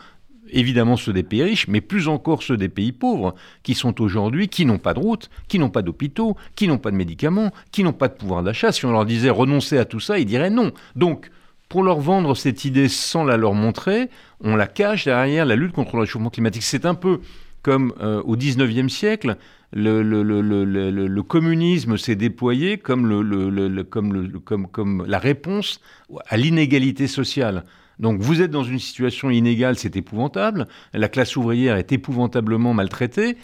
évidemment ceux des pays riches, mais plus encore ceux des pays pauvres, qui sont aujourd'hui, qui n'ont pas de route, qui n'ont pas d'hôpitaux, qui n'ont pas de médicaments, qui n'ont pas de pouvoir d'achat. Si on leur disait renoncer à tout ça, ils diraient non. Donc, pour leur vendre cette idée sans la leur montrer, on la cache derrière la lutte contre le réchauffement climatique. C'est un peu comme euh, au XIXe siècle, le, communisme s'est déployé comme la réponse à l'inégalité sociale. Donc vous êtes dans une situation inégale, c'est épouvantable. La classe ouvrière est épouvantablement maltraitée.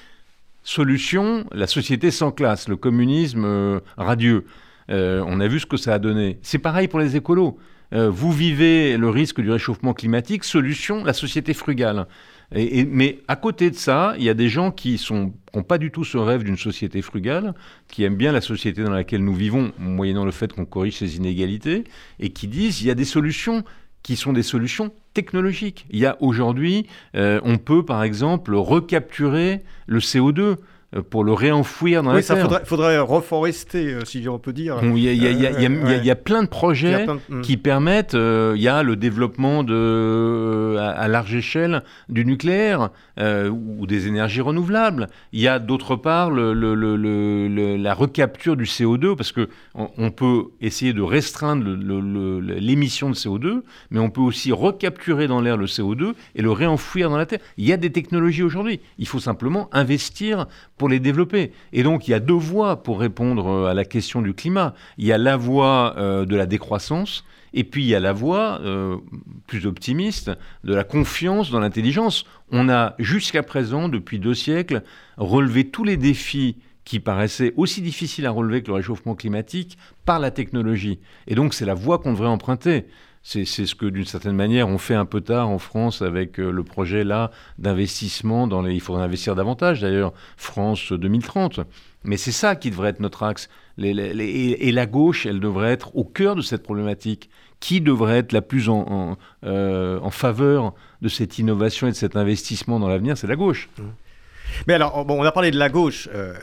Solution, la société sans classe, le communisme euh, radieux. Euh, on a vu ce que ça a donné. C'est pareil pour les écolos. Euh, vous vivez le risque du réchauffement climatique, solution, la société frugale. mais à côté de ça, il y a des gens qui n'ont pas du tout ce rêve d'une société frugale, qui aiment bien la société dans laquelle nous vivons, moyennant le fait qu'on corrige ces inégalités, et qui disent il y a des solutions qui sont des solutions technologiques. Il y a aujourd'hui, euh, on peut par exemple recapturer le CO2 euh, pour le réenfouir dans la terre. Oui, il faudrait, reforester, euh, si on peut dire. Il y, a plein de projets hmm. qui permettent, il y a le développement de, à, large échelle du nucléaire ou des énergies renouvelables. Il y a d'autre part le, le, la recapture du CO2, parce qu'on on peut essayer de restreindre l'émission de CO2, mais on peut aussi recapturer dans l'air le CO2 et le réenfouir dans la terre. Il y a des technologies aujourd'hui. Il faut simplement investir pour les développer. Et donc, il y a deux voies pour répondre euh, à la question du climat. Il y a la voie euh, de la décroissance, et puis il y a la voie euh, plus optimiste de la confiance dans l'intelligence. On a jusqu'à présent, depuis deux siècles, relevé tous les défis qui paraissaient aussi difficiles à relever que le réchauffement climatique par la technologie. Et donc c'est la voie qu'on devrait emprunter. C'est ce que, d'une certaine manière, on fait un peu tard en France avec euh, le projet là d'investissement dans les. Il faudrait investir davantage d'ailleurs, France 2030. Mais c'est ça qui devrait être notre axe. et la gauche, elle devrait être au cœur de cette problématique. Qui devrait être la plus en, euh, faveur de cette innovation et de cet investissement dans l'avenir? C'est la gauche. Mmh. Mais alors, bon, on a parlé de la gauche. Euh,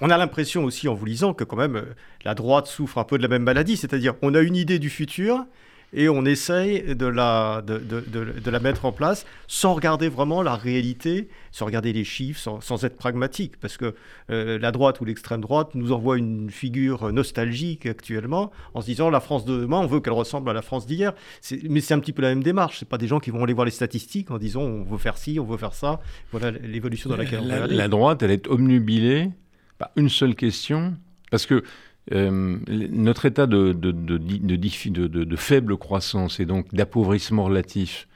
on a l'impression aussi en vous lisant que quand même la droite souffre un peu de la même maladie, c'est-à-dire on a une idée du futur, et on essaye de la, de, de, de, la mettre en place sans regarder vraiment la réalité, sans regarder les chiffres, sans, sans être pragmatique. Parce que euh, la droite ou l'extrême droite nous envoie une figure nostalgique actuellement en se disant la France de demain, on veut qu'elle ressemble à la France d'hier. Mais c'est un petit peu la même démarche. Ce pas des gens qui vont aller voir les statistiques en disant on veut faire ci, on veut faire ça. Voilà l'évolution dans laquelle on va aller. La droite, elle est omnubilée par une seule question. Parce que euh, notre état de, faible croissance et donc d'appauvrissement relatif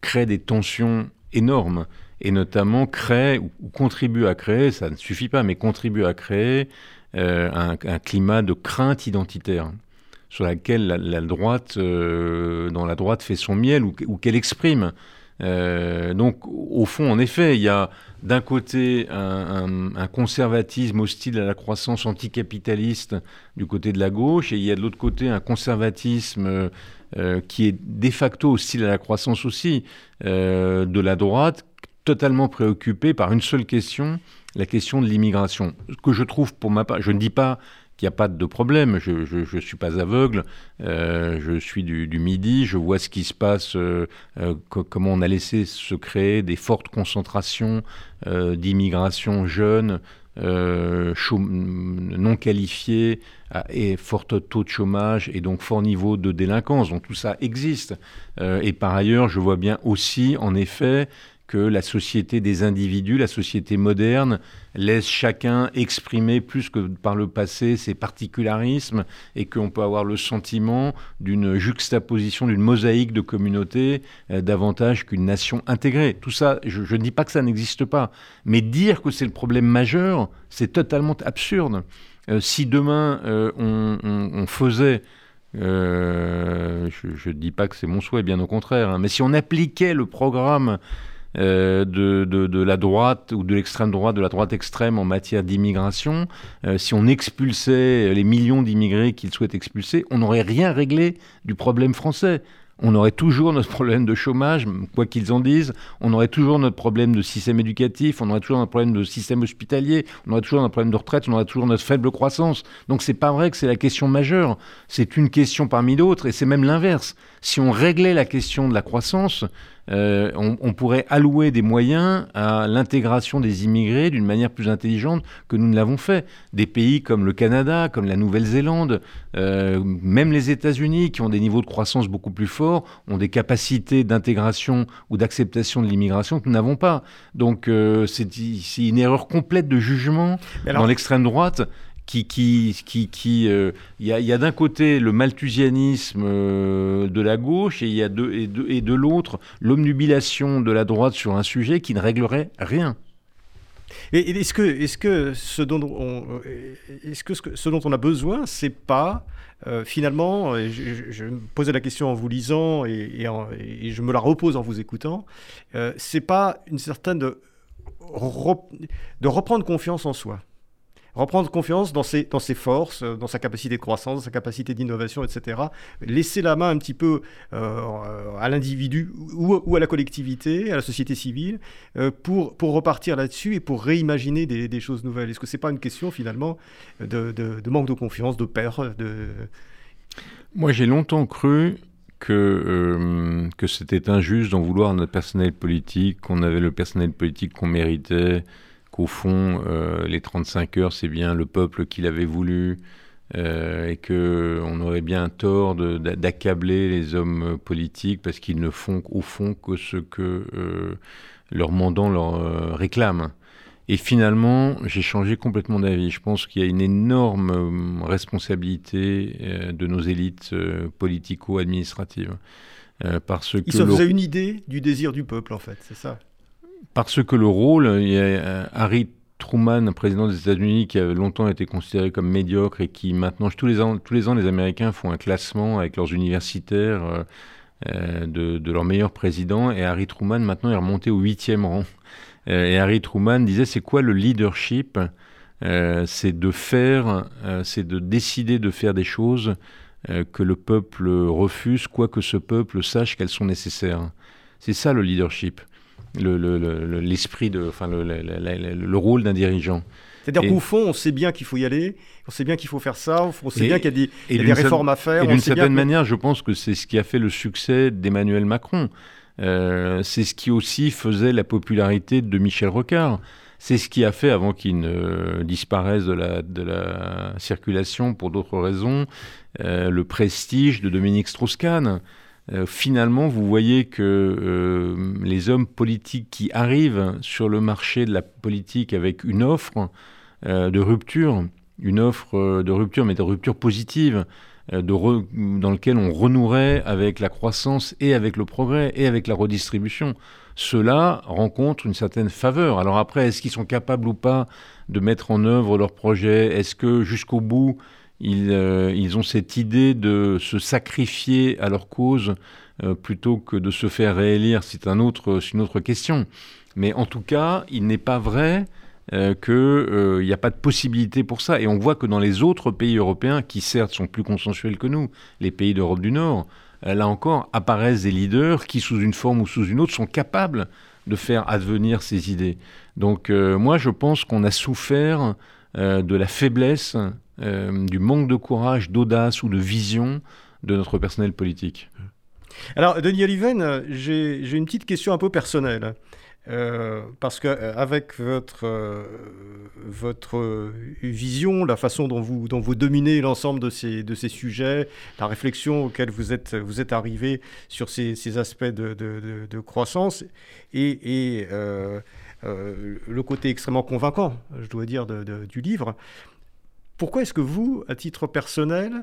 crée des tensions énormes et notamment crée ou, contribue à créer, ça ne suffit pas, mais contribue à créer euh, un, climat de crainte identitaire sur laquelle la, droite, euh, dont la droite fait son miel ou qu'elle exprime. Donc, au fond, en effet, il y a d'un côté un, conservatisme hostile à la croissance anticapitaliste du côté de la gauche, et il y a de l'autre côté un conservatisme euh, qui est de facto hostile à la croissance aussi euh, de la droite, totalement préoccupé par une seule question, la question de l'immigration. Ce que je trouve pour ma part, je ne dis pas il n'y a pas de problème. Je ne suis pas aveugle. Euh, je suis du, Midi. Je vois ce qui se passe, euh, euh, comment on a laissé se créer des fortes concentrations d'immigration jeune, non qualifiée et fort taux de chômage et donc fort niveau de délinquance. Donc tout ça existe. et par ailleurs, je vois bien aussi, en effet, que la société des individus, la société moderne, laisse chacun exprimer plus que par le passé ses particularismes et qu'on peut avoir le sentiment d'une juxtaposition, d'une mosaïque de communautés euh, davantage qu'une nation intégrée. Tout ça, je ne dis pas que ça n'existe pas, mais dire que c'est le problème majeur, c'est totalement absurde. Euh, si demain euh, on, faisait je ne dis pas que c'est mon souhait, bien au contraire, hein, mais si on appliquait le programme euh, de, de, la droite ou de l'extrême droite, de la droite extrême en matière d'immigration, euh, si on expulsait les millions d'immigrés qu'ils souhaitent expulser, on n'aurait rien réglé du problème français. On aurait toujours notre problème de chômage, quoi qu'ils en disent, on aurait toujours notre problème de système éducatif, on aurait toujours notre problème de système hospitalier, on aurait toujours notre problème de retraite, on aurait toujours notre faible croissance. Donc c'est pas vrai que c'est la question majeure, c'est une question parmi d'autres et c'est même l'inverse. Si on réglait la question de la croissance, euh, on, pourrait allouer des moyens à l'intégration des immigrés d'une manière plus intelligente que nous ne l'avons fait. Des pays comme le Canada, comme la Nouvelle-Zélande, euh, même les États-Unis, qui ont des niveaux de croissance beaucoup plus forts, ont des capacités d'intégration ou d'acceptation de l'immigration que nous n'avons pas. Donc euh, c'est une erreur complète de jugement dans l'extrême droite qui, qui, qui, qui, euh, il y a, d'un côté le malthusianisme euh, de la gauche et il y a de, et de, et de l'autre l'omnubilation de la droite sur un sujet qui ne réglerait rien. Et, est-ce que, est-ce que ce dont on, est-ce que ce, dont on a besoin, c'est pas euh, finalement, je, me posais la question en vous lisant et, et, je me la repose en vous écoutant, c'est pas une certaine de, de reprendre confiance en soi reprendre confiance dans ses, forces, euh, dans sa capacité de croissance, dans sa capacité d'innovation, etc. Laisser la main un petit peu euh, à l'individu ou, à la collectivité, à la société civile, euh, pour, repartir là-dessus et pour réimaginer des, choses nouvelles. Est-ce que ce n'est pas une question finalement de, manque de confiance, de peur. Moi j'ai longtemps cru que, que c'était injuste d'en vouloir à notre personnel politique, qu'on avait le personnel politique qu'on méritait, qu'au fond, euh, les 35 heures, c'est bien le peuple qui l'avait voulu, euh, et qu'on aurait bien tort d'accabler les hommes politiques parce qu'ils ne font au fond que ce que euh, leur mandant leur réclame. Et finalement, j'ai changé complètement d'avis. Je pense qu'il y a une énorme responsabilité de nos élites politico-administratives. parce que Ils une idée du désir du peuple, en fait, c'est ça? Parce que le rôle, il y a euh, Harry Truman, président des États-Unis, qui a longtemps été considéré comme médiocre et qui maintenant, tous les ans, tous les, ans les Américains font un classement avec leurs universitaires euh, euh, de, de leur meilleur président. Et Harry Truman, maintenant, est remonté au huitième rang. et Harry Truman disait, c'est quoi le leadership? C'est de faire, c'est de décider de faire des choses que le peuple refuse, quoi que ce peuple sache qu'elles sont nécessaires. C'est ça le leadership. L'esprit, le, de, enfin, le, rôle d'un dirigeant. C'est-à-dire qu'au fond, on sait bien qu'il faut y aller, on sait bien qu'il faut faire ça, on sait bien qu'il y a des, réformes à faire. Et d'une certaine manière, je pense que c'est ce qui a fait le succès d'Emmanuel Macron. Euh, c'est ce qui aussi faisait la popularité de Michel Rocard. C'est ce qui a fait, avant qu'il ne disparaisse de la, de la circulation pour d'autres raisons, euh, le prestige de Dominique Strauss-Kahn. Euh, finalement, vous voyez que euh, les hommes politiques qui arrivent sur le marché de la politique avec une offre euh, de rupture, une offre de rupture, mais de rupture positive, dans lequel on renouerait avec la croissance et avec le progrès et avec la redistribution, ceux-là rencontrent une certaine faveur. Alors après, est-ce qu'ils sont capables ou pas de mettre en œuvre leur projet Est-ce que jusqu'au bout, euh, ils, ont cette idée de se sacrifier à leur cause euh, plutôt que de se faire réélire. C'est un autre, une autre question. Mais en tout cas, il n'est pas vrai euh, qu'il n'y a pas de possibilité pour ça. Et on voit que dans les autres pays européens, qui certes sont plus consensuels que nous, les pays d'Europe du Nord, là encore, apparaissent des leaders qui, sous une forme ou sous une autre, sont capables de faire advenir ces idées. Donc moi, je pense qu'on a souffert de la faiblesse euh, du manque de courage, d'audace ou de vision de notre personnel politique. Alors, Denis Oliven, j'ai une petite question un peu personnelle. Euh, parce qu'avec euh, votre, votre vision, la façon dont vous, dont vous dominez l'ensemble de ces, de ces sujets, la réflexion auquel vous êtes, vous êtes arrivé sur ces, ces aspects de, de, de, croissance et, et le côté extrêmement convaincant, je dois dire, du livre, pourquoi est-ce que vous, à titre personnel,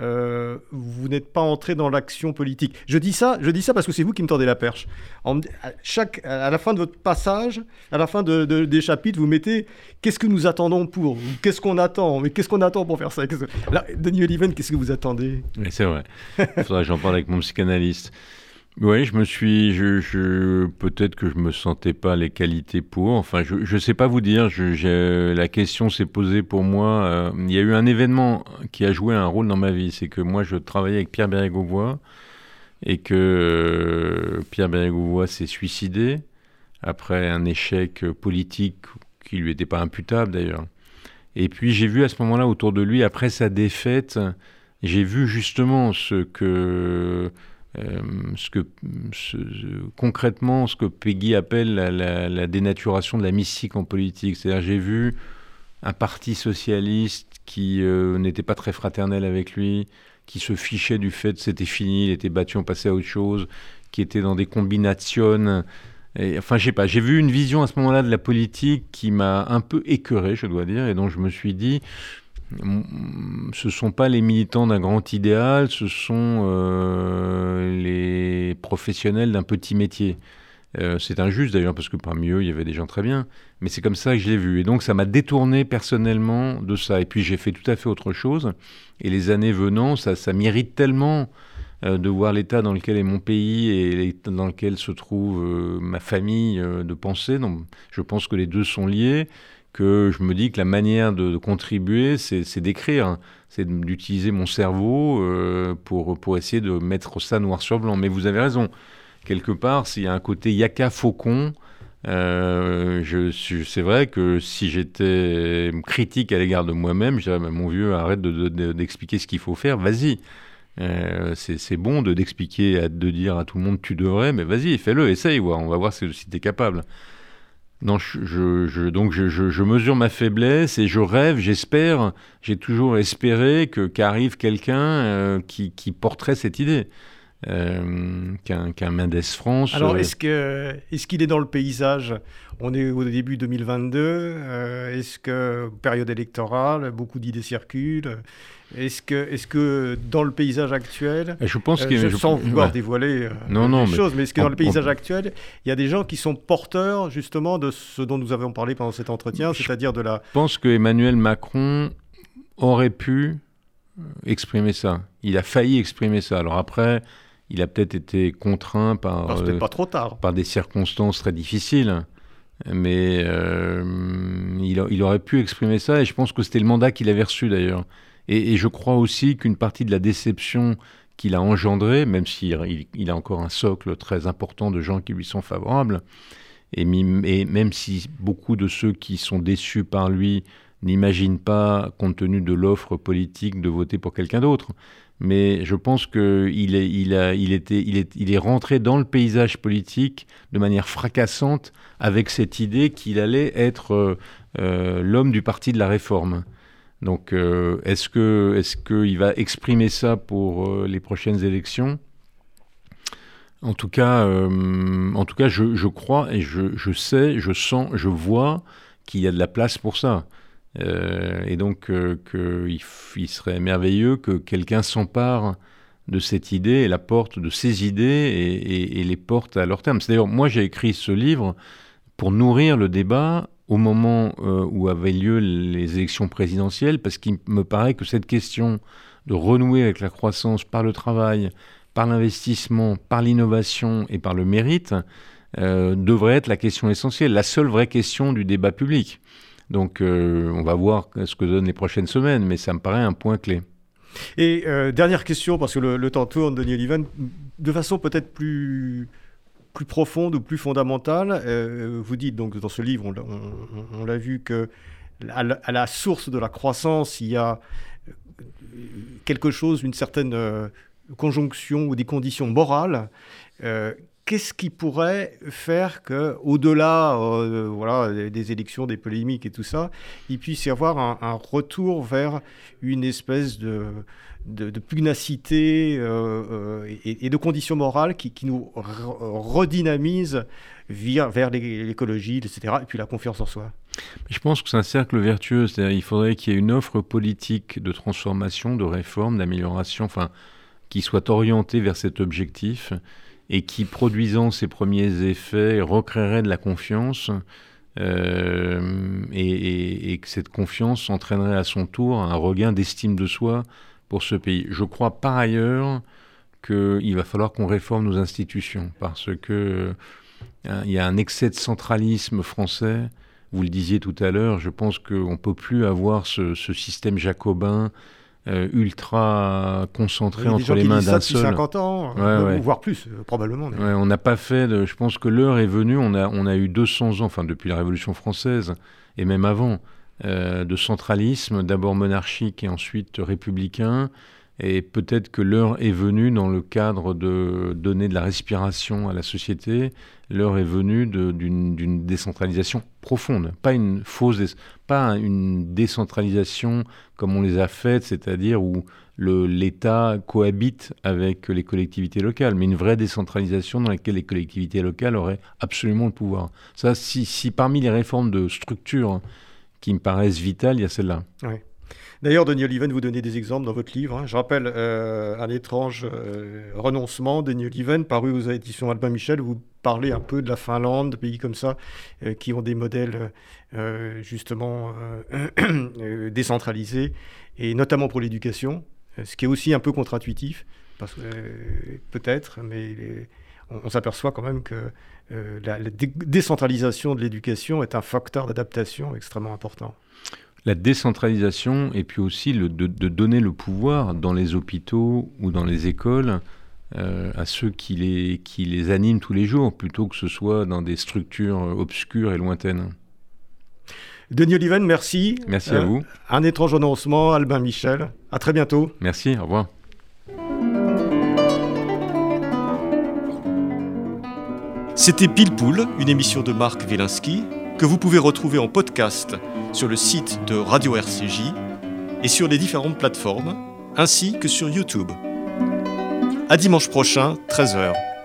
euh, vous n'êtes pas entré dans l'action politique? Je dis ça, je dis ça parce que c'est vous qui me tendez la perche. à, la fin de votre passage, à la fin de, des chapitres, vous mettez qu'est-ce que nous attendons pour, qu'est-ce qu'on attend, mais qu'est-ce qu'on attend pour faire ça? Denis Oliven, qu'est-ce que vous attendez? C'est vrai. Il faudrait que j'en parle avec mon psychanalyste. Oui, je me suis, je, peut-être que je me sentais pas les qualités pour. Enfin, je ne sais pas vous dire. Je, la question s'est posée pour moi. Euh, il y a eu un événement qui a joué un rôle dans ma vie. C'est que moi, je travaillais avec Pierre Bérégovoy et que euh, Pierre Bérégovoy s'est suicidé après un échec politique qui lui était pas imputable d'ailleurs. Et puis j'ai vu à ce moment-là autour de lui, après sa défaite, j'ai vu justement ce que euh, ce que, concrètement, ce que Peggy appelle la, dénaturation de la mystique en politique. C'est-à-dire, j'ai vu un parti socialiste qui euh, n'était pas très fraternel avec lui, qui se fichait du fait que c'était fini, il était battu, on passait à autre chose, qui était dans des combinations. Et, enfin, je sais pas, j'ai vu une vision à ce moment-là de la politique qui m'a un peu écœuré, je dois dire, et dont je me suis dit, ce sont pas les militants d'un grand idéal, ce sont euh, les professionnels d'un petit métier. Euh, c'est injuste d'ailleurs parce que parmi eux il y avait des gens très bien, mais c'est comme ça que je l'ai vu. Et donc ça m'a détourné personnellement de ça. Et puis j'ai fait tout à fait autre chose. Et les années venant, ça, ça m'irrite tellement euh, de voir l'état dans lequel est mon pays et dans lequel se trouve ma famille de pensée. Donc, je pense que les deux sont liés que je me dis que la manière de, contribuer, c'est d'écrire, hein. c'est d'utiliser mon cerveau euh, pour, pour essayer de mettre ça noir sur blanc. Mais vous avez raison, quelque part, s'il y a un côté yaka faucon, euh, c'est vrai que si j'étais critique à l'égard de moi-même, je dirais, mon vieux, arrête d'expliquer ce qu'il faut faire, vas-y. Euh, c'est bon d'expliquer, de, dire à tout le monde tu devrais, mais vas-y, fais-le, essaye, on va voir si, si tu es capable. Non, je, donc je, mesure ma faiblesse et je rêve, j'espère, j'ai toujours espéré que qu'arrive quelqu'un euh, qui, porterait cette idée. Euh, qu'un Mendes France. Alors, euh, est-ce qu'il est dans le paysage? On est au début 2022. est-ce que période électorale, beaucoup d'idées circulent? Est-ce que, est que dans le paysage actuel, je pense euh, je, sans vouloir dévoiler euh, non, non, des choses, mais est-ce que dans le paysage actuel, il y a des gens qui sont porteurs justement de ce dont nous avons parlé pendant cet entretien, c'est-à-dire de la... Je pense que Emmanuel Macron aurait pu euh, exprimer ça. Il a failli exprimer ça. Alors après, il a peut-être été contraint par, pas trop tard. par des circonstances très difficiles. Mais il, il, aurait pu exprimer ça et je pense que c'était le mandat qu'il avait reçu d'ailleurs. Et, je crois aussi qu'une partie de la déception qu'il a engendrée, même s'il il, a encore un socle très important de gens qui lui sont favorables, et, même si beaucoup de ceux qui sont déçus par lui n'imaginent pas, compte tenu de l'offre politique, de voter pour quelqu'un d'autre. Mais je pense qu'il est, il il il est, il est rentré dans le paysage politique de manière fracassante avec cette idée qu'il allait être euh, euh, l'homme du parti de la réforme. Donc, euh, est-ce que, est-ce qu'il va exprimer ça pour les prochaines élections? En tout cas, en tout cas je, crois et je, sais, je sens, je vois qu'il y a de la place pour ça. Euh, et donc euh, qu'il serait merveilleux que quelqu'un s'empare de cette idée et la porte de ces idées et, les porte à leur terme. C'est d'ailleurs, moi j'ai écrit ce livre pour nourrir le débat au moment où avaient lieu les élections présidentielles, parce qu'il me paraît que cette question de renouer avec la croissance par le travail, par l'investissement, par l'innovation et par le mérite, euh, devrait être la question essentielle, la seule vraie question du débat public. Donc euh, on va voir ce que donnent les prochaines semaines, mais ça me paraît un point clé. Et euh, dernière question, parce que le, temps tourne, Denis Oliven, de façon peut-être plus, plus profonde ou plus fondamentale, vous dites donc dans ce livre, on, l'a vu, que à la, source de la croissance, il y a quelque chose, une certaine conjonction ou des conditions morales, euh, qu'est-ce qui pourrait faire que, au-delà euh, voilà, des élections, des polémiques et tout ça, il puisse y avoir un, retour vers une espèce de, de, pugnacité euh, et, de conditions morales qui, nous redynamisent vers l'écologie, etc., et puis la confiance en soi je pense que c'est un cercle vertueux, c'est-à-dire il faudrait qu'il y ait une offre politique de transformation, de réforme, d'amélioration, enfin qui soit orienté vers cet objectif et qui, produisant ses premiers effets, recréerait de la confiance euh, et, que cette confiance entraînerait à son tour un regain d'estime de soi pour ce pays. Je crois par ailleurs qu'il va falloir qu'on réforme nos institutions parce que euh, il y a un excès de centralisme français. Vous le disiez tout à l'heure, je pense qu'on ne peut plus avoir ce système jacobin euh, ultra concentré entre les mains d'un seul. 50 ans, euh, voire plus, euh, probablement. on n'a pas fait. De, je pense que l'heure est venue. On a, on a eu 200 ans, enfin depuis la Révolution française et même avant, de centralisme, d'abord monarchique et ensuite républicain. Et peut-être que l'heure est venue, dans le cadre de donner de la respiration à la société, l'heure est venue d'une décentralisation profonde, pas une fausse, pas une décentralisation comme on les a faites, c'est-à-dire où l'État cohabite avec les collectivités locales, mais une vraie décentralisation dans laquelle les collectivités locales auraient absolument le pouvoir. Ça, si, parmi les réformes de structure qui me paraissent vitales, il y a celle-là. Oui. D'ailleurs, Denis Oliven, vous donnez des exemples dans votre livre. Hein. Je rappelle euh, Un étrange euh, renoncement, Denis Oliven, paru aux éditions Albin Michel. Vous parlez un peu de la Finlande, de pays comme ça, euh, qui ont des modèles justement [CLEARS THROAT] décentralisés, et notamment pour l'éducation, ce qui est aussi un peu contre-intuitif, peut-être, mais on, s'aperçoit quand même que la décentralisation de l'éducation est un facteur d'adaptation extrêmement important la décentralisation et puis aussi le, de, donner le pouvoir dans les hôpitaux ou dans les écoles euh, à ceux qui les, qui les animent tous les jours, plutôt que ce soit dans des structures obscures et lointaines. Denis Oliven, merci. Merci à euh, vous. Un étrange annoncement, Albin Michel. À très bientôt. Merci, au revoir. C'était Pile Poule, une émission de Marc Wielinski que vous pouvez retrouver en podcast sur le site de Radio RCJ et sur les différentes plateformes, ainsi que sur YouTube. À dimanche prochain, 13h.